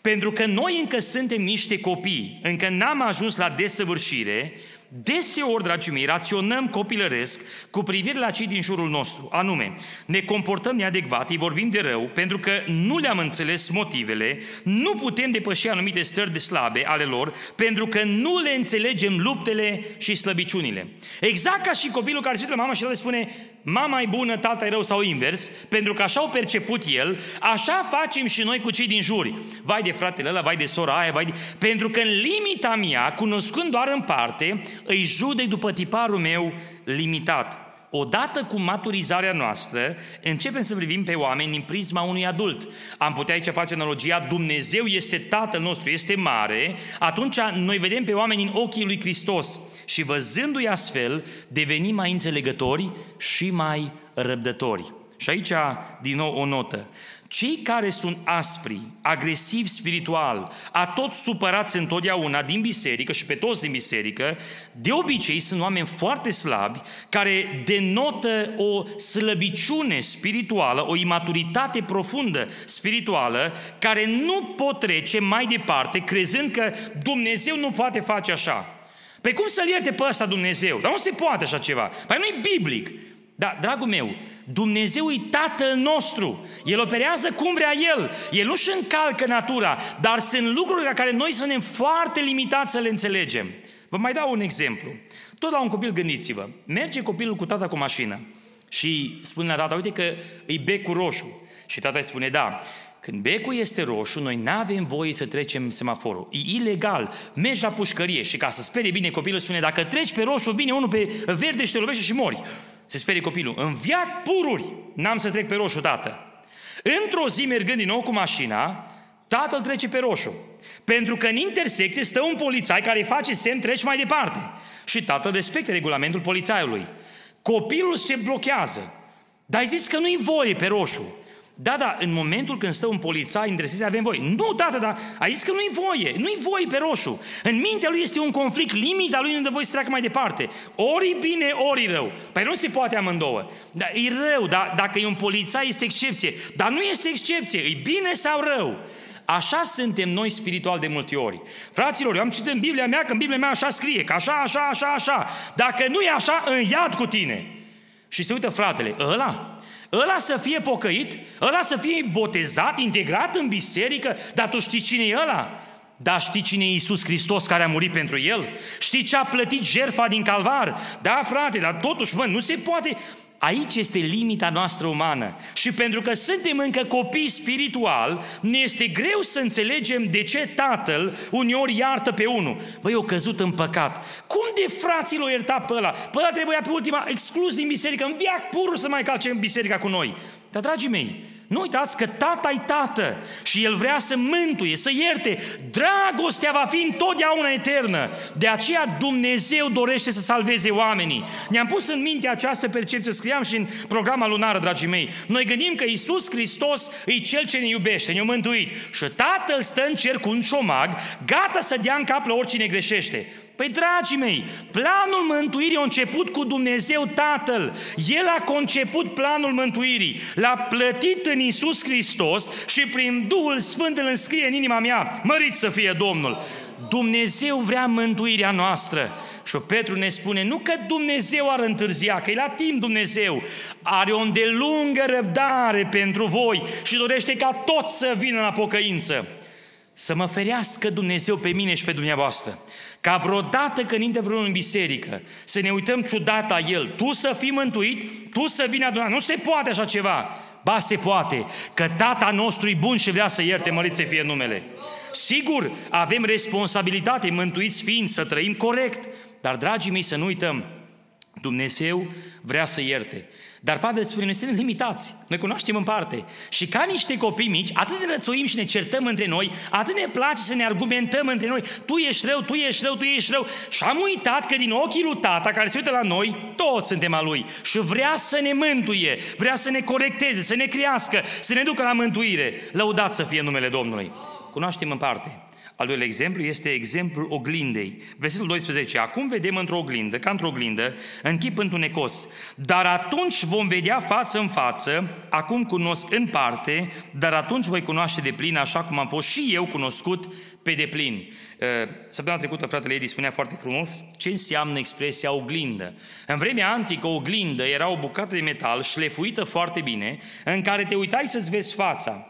Pentru că noi încă suntem niște copii, încă n-am ajuns la desăvârșire, Deseori, dragii mei, raționăm copilăresc cu privire la cei din jurul nostru, anume, ne comportăm neadecvat, îi vorbim de rău, pentru că nu le-am înțeles motivele, nu putem depăși anumite stări de slabe ale lor, pentru că nu le înțelegem luptele și slăbiciunile. Exact ca și copilul care se uită la mama și el spune, mama e bună, tata e rău sau invers, pentru că așa au perceput el, așa facem și noi cu cei din jur. Vai de fratele ăla, vai de sora aia, vai de... Pentru că în limita mea, cunoscând doar în parte, îi judec după tiparul meu limitat. Odată cu maturizarea noastră, începem să privim pe oameni din prisma unui adult. Am putea aici face analogia, Dumnezeu este Tatăl nostru, este mare, atunci noi vedem pe oameni în ochii lui Hristos și văzându-i astfel, devenim mai înțelegători și mai răbdători. Și aici, din nou, o notă. Cei care sunt aspri, agresivi spiritual, a tot supărați întotdeauna din biserică și pe toți din biserică, de obicei sunt oameni foarte slabi care denotă o slăbiciune spirituală, o imaturitate profundă spirituală, care nu pot trece mai departe crezând că Dumnezeu nu poate face așa. Pe cum să-L ierte pe ăsta Dumnezeu? Dar nu se poate așa ceva. Păi nu e biblic. Dar, dragul meu, Dumnezeu e Tatăl nostru. El operează cum vrea El. El nu-și încalcă natura, dar sunt lucruri la care noi suntem foarte limitați să le înțelegem. Vă mai dau un exemplu. Tot la un copil, gândiți-vă, merge copilul cu tata cu mașină și spune la tata, uite că îi becul roșu. Și tata îi spune, da, când becul este roșu, noi nu avem voie să trecem semaforul. E ilegal. Mergi la pușcărie și ca să sperie bine copilul spune, dacă treci pe roșu, vine unul pe verde și te lovește și mori. Se sperie copilul. În viac pururi n-am să trec pe roșu, tată. Într-o zi, mergând din nou cu mașina, tatăl trece pe roșu. Pentru că în intersecție stă un polițai care îi face semn, treci mai departe. Și tatăl respectă regulamentul polițaiului. Copilul se blochează. Dar ai zis că nu-i voie pe roșu. Da, da, în momentul când stă un polițai, interesează, avem voie. Nu, tată, dar a zis că nu-i voie, nu-i voie pe roșu. În mintea lui este un conflict, limita lui nu dă voie să treacă mai departe. Ori bine, ori rău. Păi nu se poate amândouă. Da, e rău, da, dacă e un polițai este excepție. Dar nu este excepție, e bine sau rău. Așa suntem noi spiritual de multe ori. Fraților, eu am citit în Biblia mea că în Biblia mea așa scrie, că așa, așa, așa, așa. Dacă nu e așa, în iad cu tine. Și se uită fratele, ăla, ăla să fie pocăit, ăla să fie botezat, integrat în biserică, dar tu știi cine e ăla? Dar știi cine e Iisus Hristos care a murit pentru el? Știi ce a plătit jertfa din calvar? Da, frate, dar totuși, mă, nu se poate. Aici este limita noastră umană. Și pentru că suntem încă copii spiritual, ne este greu să înțelegem de ce tatăl uneori iartă pe unul. Băi, eu căzut în păcat. Cum de frații l-au iertat pe ăla? Pe ăla trebuia pe ultima exclus din biserică, în viac pur să mai calce în biserica cu noi. Dar, dragii mei, nu uitați că tata e tată și el vrea să mântuie, să ierte. Dragostea va fi întotdeauna eternă. De aceea Dumnezeu dorește să salveze oamenii. Ne-am pus în minte această percepție, scriam și în programa lunară, dragii mei. Noi gândim că Isus Hristos e Cel ce ne iubește, ne-a mântuit. Și Tatăl stă în cer cu un șomag, gata să dea în cap la oricine greșește. Păi, dragii mei, planul mântuirii a început cu Dumnezeu Tatăl. El a conceput planul mântuirii. L-a plătit în Isus Hristos și prin Duhul Sfânt îl înscrie în inima mea. Mărit să fie Domnul! Dumnezeu vrea mântuirea noastră. Și Petru ne spune, nu că Dumnezeu ar întârzia, că e la timp Dumnezeu, are o îndelungă răbdare pentru voi și dorește ca toți să vină la pocăință. Să mă ferească Dumnezeu pe mine și pe dumneavoastră. Ca vreodată când intre vreunul în biserică, să ne uităm ciudat la el, tu să fii mântuit, tu să vii adunat. Nu se poate așa ceva. Ba, se poate, că tata nostru e bun și vrea să ierte, mărit să fie numele. Sigur, avem responsabilitate, mântuiți fiind, să trăim corect, dar, dragii mei, să nu uităm, Dumnezeu vrea să ierte. Dar Pavel spune, noi suntem limitați, noi cunoaștem în parte. Și ca niște copii mici, atât ne rățuim și ne certăm între noi, atât ne place să ne argumentăm între noi, tu ești rău, tu ești rău, tu ești rău. Și am uitat că din ochii lui tata care se uită la noi, toți suntem a lui. Și vrea să ne mântuie, vrea să ne corecteze, să ne crească, să ne ducă la mântuire. Lăudat să fie numele Domnului. Cunoaștem în parte. Al doilea exemplu este exemplul oglindei. Versetul 12. Acum vedem într-o oglindă, ca într-o oglindă, în chip întunecos. Dar atunci vom vedea față în față, acum cunosc în parte, dar atunci voi cunoaște de plin, așa cum am fost și eu cunoscut pe deplin. Uh, săptămâna trecută fratele Edi spunea foarte frumos ce înseamnă expresia oglindă. În vremea antică, oglindă era o bucată de metal șlefuită foarte bine, în care te uitai să-ți vezi fața.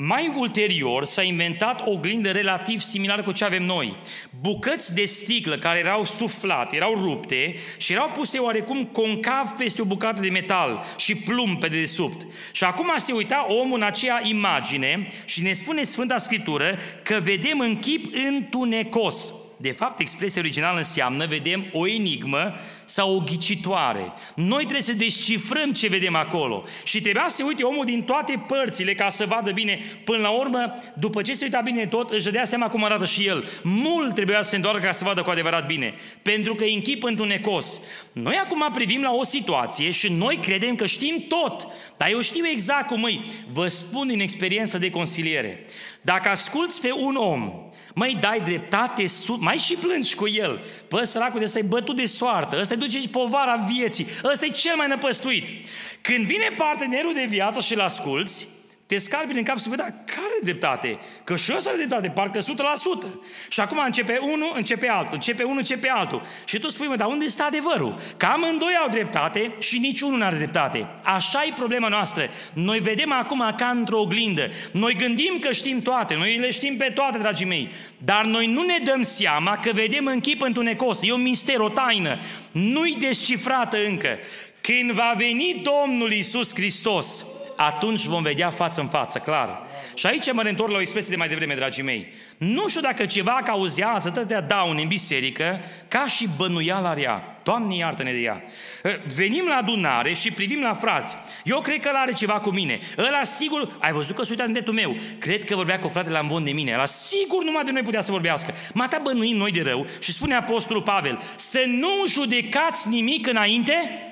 Mai ulterior s-a inventat o oglindă relativ similară cu ce avem noi. Bucăți de sticlă care erau suflate, erau rupte și erau puse oarecum concav peste o bucată de metal și plumb pe dedesubt. Și acum se uita omul în aceea imagine și ne spune Sfânta Scriptură că vedem în chip întunecos. De fapt, expresia originală înseamnă, vedem, o enigmă sau o ghicitoare. Noi trebuie să descifrăm ce vedem acolo. Și trebuia să se uite omul din toate părțile ca să vadă bine. Până la urmă, după ce se uita bine tot, își dădea seama cum arată și el. Mult trebuia să se întoarcă ca să vadă cu adevărat bine. Pentru că în chip întunecos. Noi acum privim la o situație și noi credem că știm tot. Dar eu știu exact cum îi. Vă spun din experiență de consiliere. Dacă asculți pe un om mai dai dreptate, mai și plângi cu el. Pă, săracul, ăsta e bătut de soartă, ăsta duce și povara vieții, ăsta e cel mai năpăstuit. Când vine partenerul de viață și-l asculți, te scarpi în cap să vezi, da, care e dreptate? Că și ăsta are dreptate, parcă 100%. Și acum începe unul, începe altul, începe unul, începe altul. Și tu spui, mă, dar unde este adevărul? Că amândoi au dreptate și niciunul nu are dreptate. Așa e problema noastră. Noi vedem acum ca într-o oglindă. Noi gândim că știm toate, noi le știm pe toate, dragii mei. Dar noi nu ne dăm seama că vedem în chip întunecos. E un mister, o taină. Nu-i descifrată încă. Când va veni Domnul Isus Hristos, atunci vom vedea față în față, clar. Și aici mă întorc la o expresie de mai devreme, dragii mei. Nu știu dacă ceva cauzează atâtea daune în biserică ca și bănuiala rea. Doamne, iartă-ne de ea. Ă, venim la adunare și privim la frați. Eu cred că el are ceva cu mine. Ăla sigur, ai văzut că s-a uitat în dreptul meu. Cred că vorbea cu fratele Ambon de mine. Ăla sigur numai de noi putea să vorbească. Mata bănuim noi de rău și spune Apostolul Pavel, să nu judecați nimic înainte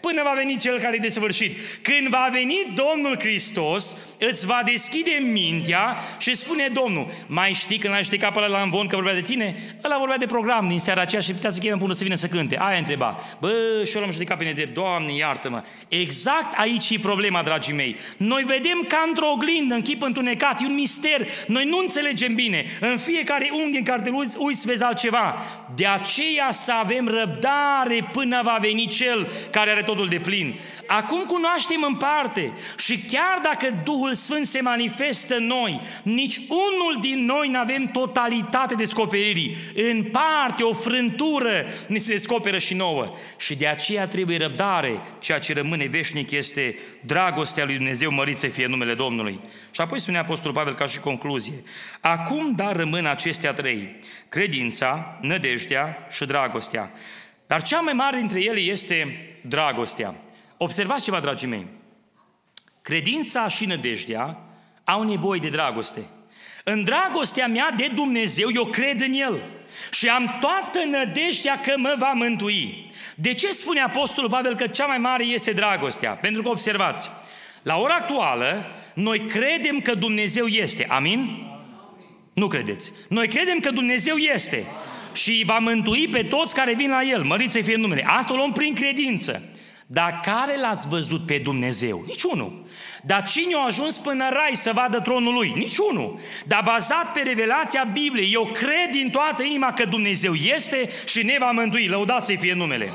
până va veni Cel care e desăvârșit. Când va veni Domnul Hristos, îți va deschide mintea și spune Domnul, mai știi când l-ai șticat pe la învon că vorbea de tine? Ăla vorbea de program din seara aceea și putea să chemăm până să vină să cânte. Aia întreba. Bă, și eu l-am judecat pe nedrept. Doamne, iartă-mă. Exact aici e problema, dragii mei. Noi vedem ca într-o oglindă, în chip întunecat, e un mister. Noi nu înțelegem bine. În fiecare unghi în care te uiți, uiți vezi altceva. De aceea să avem răbdare până va veni Cel care are totul de plin. Acum cunoaștem în parte și chiar dacă Duhul Sfânt se manifestă în noi, nici unul din noi nu avem totalitate descoperirii. În parte, o frântură ne se descoperă și nouă. Și de aceea trebuie răbdare. Ceea ce rămâne veșnic este dragostea lui Dumnezeu, mărit să fie numele Domnului. Și apoi spune Apostolul Pavel ca și concluzie. Acum, dar rămân acestea trei. Credința, nădejdea și dragostea. Dar cea mai mare dintre ele este dragostea. Observați ceva, dragii mei. Credința și nădejdea au nevoie de dragoste. În dragostea mea de Dumnezeu, eu cred în El. Și am toată nădejdea că mă va mântui. De ce spune Apostolul Pavel că cea mai mare este dragostea? Pentru că observați, la ora actuală, noi credem că Dumnezeu este. Amin? Nu credeți. Noi credem că Dumnezeu este și va mântui pe toți care vin la El. Măriți să fie numele. Asta o luăm prin credință. Dar care l-ați văzut pe Dumnezeu? Niciunul. Dar cine a ajuns până în rai să vadă tronul lui? Niciunul. Dar bazat pe revelația Bibliei, eu cred din toată inima că Dumnezeu este și ne va mântui. Lăudați să fie numele.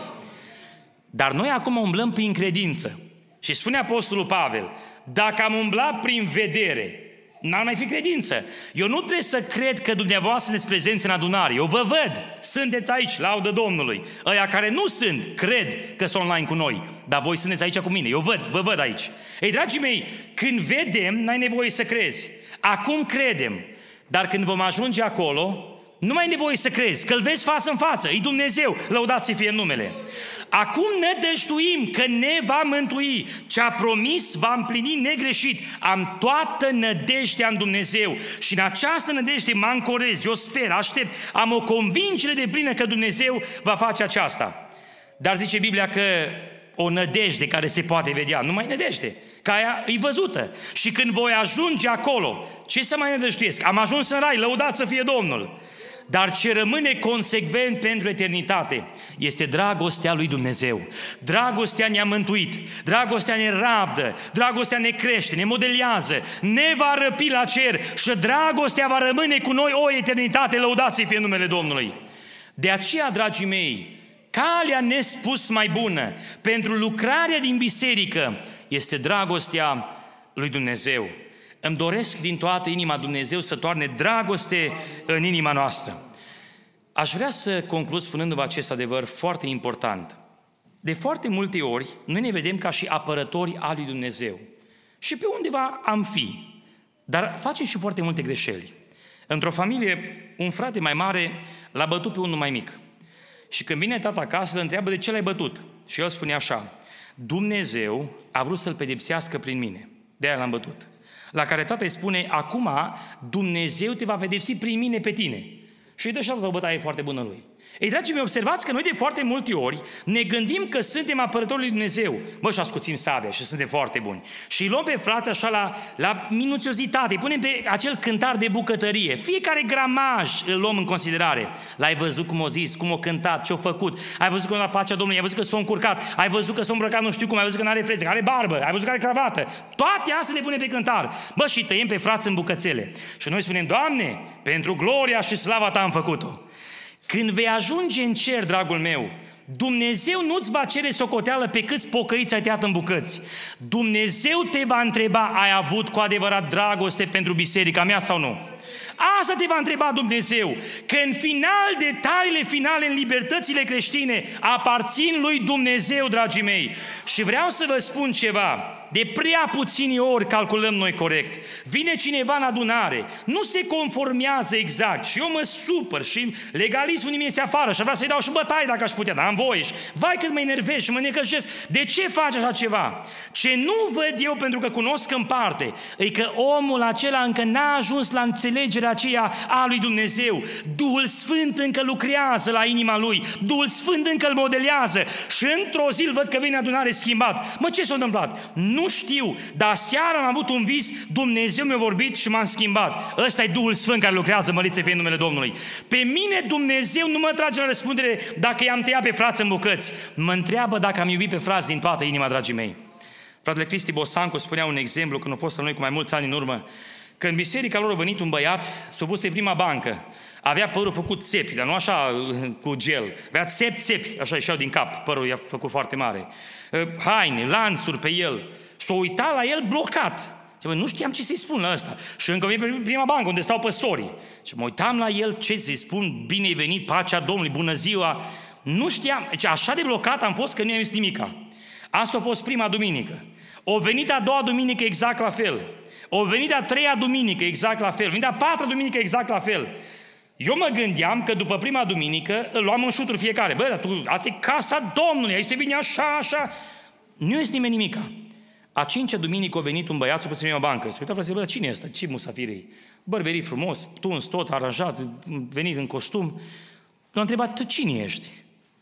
Dar noi acum umblăm prin credință. Și spune Apostolul Pavel, dacă am umblat prin vedere, N-ar mai fi credință. Eu nu trebuie să cred că dumneavoastră sunteți prezenți în adunare. Eu vă văd. Sunteți aici, laudă Domnului. Ăia care nu sunt, cred că sunt online cu noi. Dar voi sunteți aici cu mine. Eu văd, vă văd aici. Ei, dragii mei, când vedem, n-ai nevoie să crezi. Acum credem. Dar când vom ajunge acolo, Nu mai e nevoie să crezi, că îl vezi față în față, e Dumnezeu, lăudați fie numele. Acum ne dăștuim că ne va mântui, ce a promis va împlini negreșit. Am toată nădejdea în Dumnezeu și în această nădejde mă ancorez, eu sper, aștept, am o convingere de plină că Dumnezeu va face aceasta. Dar zice Biblia că o nădejde care se poate vedea, nu mai nădejde, că aia e văzută. Și când voi ajunge acolo, ce să mai nădăjduiesc? Am ajuns în rai, lăudat să fie Domnul. Dar ce rămâne consecvent pentru eternitate este dragostea lui Dumnezeu. Dragostea ne-a mântuit, dragostea ne rabdă, dragostea ne crește, ne modelează, ne va răpi la cer și dragostea va rămâne cu noi o eternitate, lăudați fie numele Domnului. De aceea, dragii mei, calea nespus mai bună pentru lucrarea din biserică este dragostea lui Dumnezeu. Îmi doresc din toată inima Dumnezeu să toarne dragoste în inima noastră. Aș vrea să conclud spunându-vă acest adevăr foarte important. De foarte multe ori, noi ne vedem ca și apărători al lui Dumnezeu. Și pe undeva am fi. Dar facem și foarte multe greșeli. Într-o familie, un frate mai mare l-a bătut pe unul mai mic. Și când vine tata acasă, îl întreabă de ce l-ai bătut. Și el spune așa, Dumnezeu a vrut să-l pedepsească prin mine. De aia l-am bătut. La care tata îi spune, acum Dumnezeu te va pedepsi prin mine pe tine. Și îi dă și o bătaie foarte bună lui. Ei, dragii mei, observați că noi de foarte multe ori ne gândim că suntem apărătorii lui Dumnezeu. Mă, și ascuțim sabia și suntem foarte buni. Și îi luăm pe frați așa la, la minuțiozitate, punem pe acel cântar de bucătărie. Fiecare gramaj îl luăm în considerare. L-ai văzut cum o zis, cum o cântat, ce-o făcut. Ai văzut că la pacea Domnului, ai văzut că s-a încurcat, ai văzut că s-a îmbrăcat nu știu cum, ai văzut că nu are freze, că are barbă, ai văzut că are cravată. Toate astea le punem pe cântar. Bă, și tăiem pe frați în bucățele. Și noi spunem, Doamne, pentru gloria și slava Ta am făcut-o. Când vei ajunge în cer, dragul meu, Dumnezeu nu-ți va cere socoteală pe câți pocăiți ai tăiat în bucăți. Dumnezeu te va întreba, ai avut cu adevărat dragoste pentru biserica mea sau nu? Asta te va întreba Dumnezeu, că în final, detaliile finale în libertățile creștine aparțin lui Dumnezeu, dragii mei. Și vreau să vă spun ceva, de prea puțini ori calculăm noi corect. Vine cineva în adunare, nu se conformează exact și eu mă supăr și legalismul nimic este afară și vreau să-i dau și bătaie dacă aș putea, dar am voie și vai cât mă enervez și mă necăjesc. De ce faci așa ceva? Ce nu văd eu pentru că cunosc în parte, e că omul acela încă n-a ajuns la înțelegerea aceea a lui Dumnezeu. Duhul Sfânt încă lucrează la inima lui, Duhul Sfânt încă îl modelează și într-o zi îl văd că vine adunare schimbat. Mă, ce s-a întâmplat? Nu știu, dar seara am avut un vis, Dumnezeu mi-a vorbit și m-am schimbat. Ăsta e Duhul Sfânt care lucrează, măriți fie numele Domnului. Pe mine Dumnezeu nu mă trage la răspundere dacă i-am tăiat pe frați în bucăți. Mă întreabă dacă am iubit pe frați din toată inima, dragii mei. Fratele Cristi Bosancu spunea un exemplu când a fost la noi cu mai mulți ani în urmă. Când în biserica lor a venit un băiat, s-a pus pe prima bancă. Avea părul făcut țepi, dar nu așa cu gel. Avea țepi, țepi, așa ieșeau din cap, părul i-a făcut foarte mare. Haine, lanțuri pe el. S-a uitat la el blocat. Și nu știam ce să-i spun la ăsta. Și încă vin pe prima bancă unde stau păstorii. Și mă uitam la el ce să-i spun, bine ai venit, pacea Domnului, bună ziua. Nu știam, deci așa de blocat am fost că nu i-am zis nimica. Asta a fost prima duminică. O venit a doua duminică exact la fel. O venit a treia duminică exact la fel. O venit a patra duminică exact la fel. Eu mă gândeam că după prima duminică îl luam în șuturi fiecare. Bă, dar tu, asta e casa Domnului, aici se vine așa, așa. Nu este nimeni nimica. A cincea duminică a venit un băiat să pus în bancă. Se uita frate, bă, cine este? Ce musafirei? Bărberii frumos, tuns, tot aranjat, venit în costum. L-a întrebat, tu cine ești?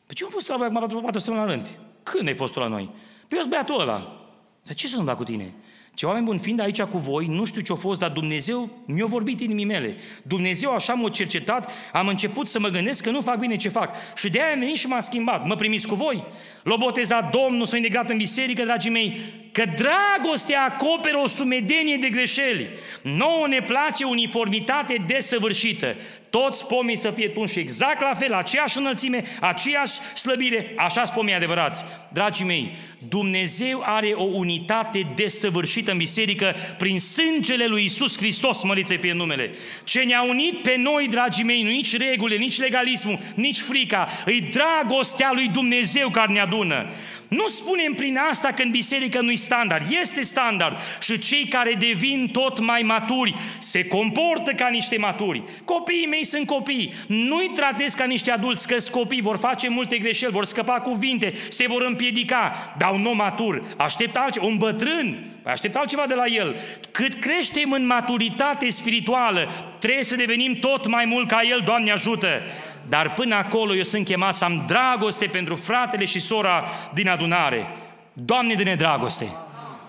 Păi ce am fost la voi acum patru la rând? Când ai fost la noi? Păi eu băiatul ăla. Dar ce să nu cu tine? Ce oameni buni, fiind aici cu voi, nu știu ce-a fost, dar Dumnezeu mi-a vorbit inimii mele. Dumnezeu așa m-a cercetat, am început să mă gândesc că nu fac bine ce fac. Și de aia am venit și m-a schimbat. Mă primiți cu voi? L-a botezat Domnul, s-a integrat în biserică, dragii mei, că dragostea acoperă o sumedenie de greșeli. Nouă ne place uniformitate desăvârșită. Toți pomii să fie tunși exact la fel, aceeași înălțime, aceeași slăbire, așa sunt pomii adevărați. Dragii mei, Dumnezeu are o unitate desăvârșită în biserică prin sângele lui Isus Hristos, măriți fie numele. Ce ne-a unit pe noi, dragii mei, nu nici regulile, nici legalismul, nici frica, îi dragostea lui Dumnezeu care ne adună. Nu spunem prin asta că în biserică nu-i standard. Este standard. Și cei care devin tot mai maturi se comportă ca niște maturi. Copiii mei sunt copii. Nu-i tratez ca niște adulți, că copii, vor face multe greșeli, vor scăpa cuvinte, se vor împiedica. Dar un om matur aștept altceva, un bătrân, păi aștept altceva de la el. Cât creștem în maturitate spirituală, trebuie să devenim tot mai mult ca el, Doamne ajută. Dar până acolo eu sunt chemat să am dragoste pentru fratele și sora din adunare. Doamne, dă-ne dragoste!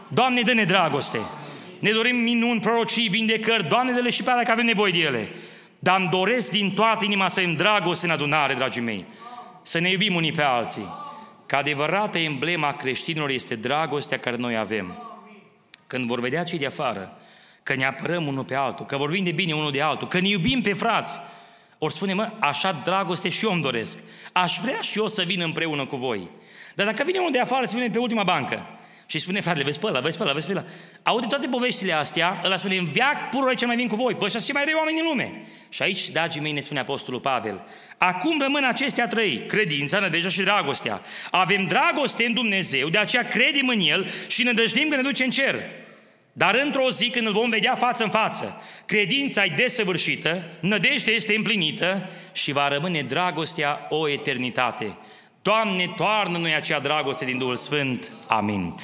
Doamne, dă-ne dragoste! Ne dorim minuni, prorocii, vindecări, Doamne, dă-le și pe alea că avem nevoie de ele. Dar îmi doresc din toată inima să avem dragoste în adunare, dragii mei. Să ne iubim unii pe alții. Că adevărată emblema creștinilor este dragostea care noi avem. Când vor vedea cei de afară că ne apărăm unul pe altul, că vorbim de bine unul de altul, că ne iubim pe frați, ori spune, mă, așa dragoste și eu îmi doresc. Aș vrea și eu să vin împreună cu voi. Dar dacă vine unul de afară, să vine pe ultima bancă și spune, fratele, vezi pe ăla, vezi pe ăla, vezi pe ăla. Aude toate poveștile astea, ăla spune, în viac purul ce mai vin cu voi, păi ăștia sunt cei mai răi oameni în lume. Și aici, dragii mei, ne spune Apostolul Pavel, acum rămân acestea trei, credința, nădejdea și dragostea. Avem dragoste în Dumnezeu, de aceea credem în El și ne dăjdim că ne duce în cer. Dar într-o zi, când îl vom vedea față în față, credința e desăvârșită, nădejdea este împlinită și va rămâne dragostea o eternitate. Doamne, toarnă noi acea dragoste din Duhul Sfânt. Amin.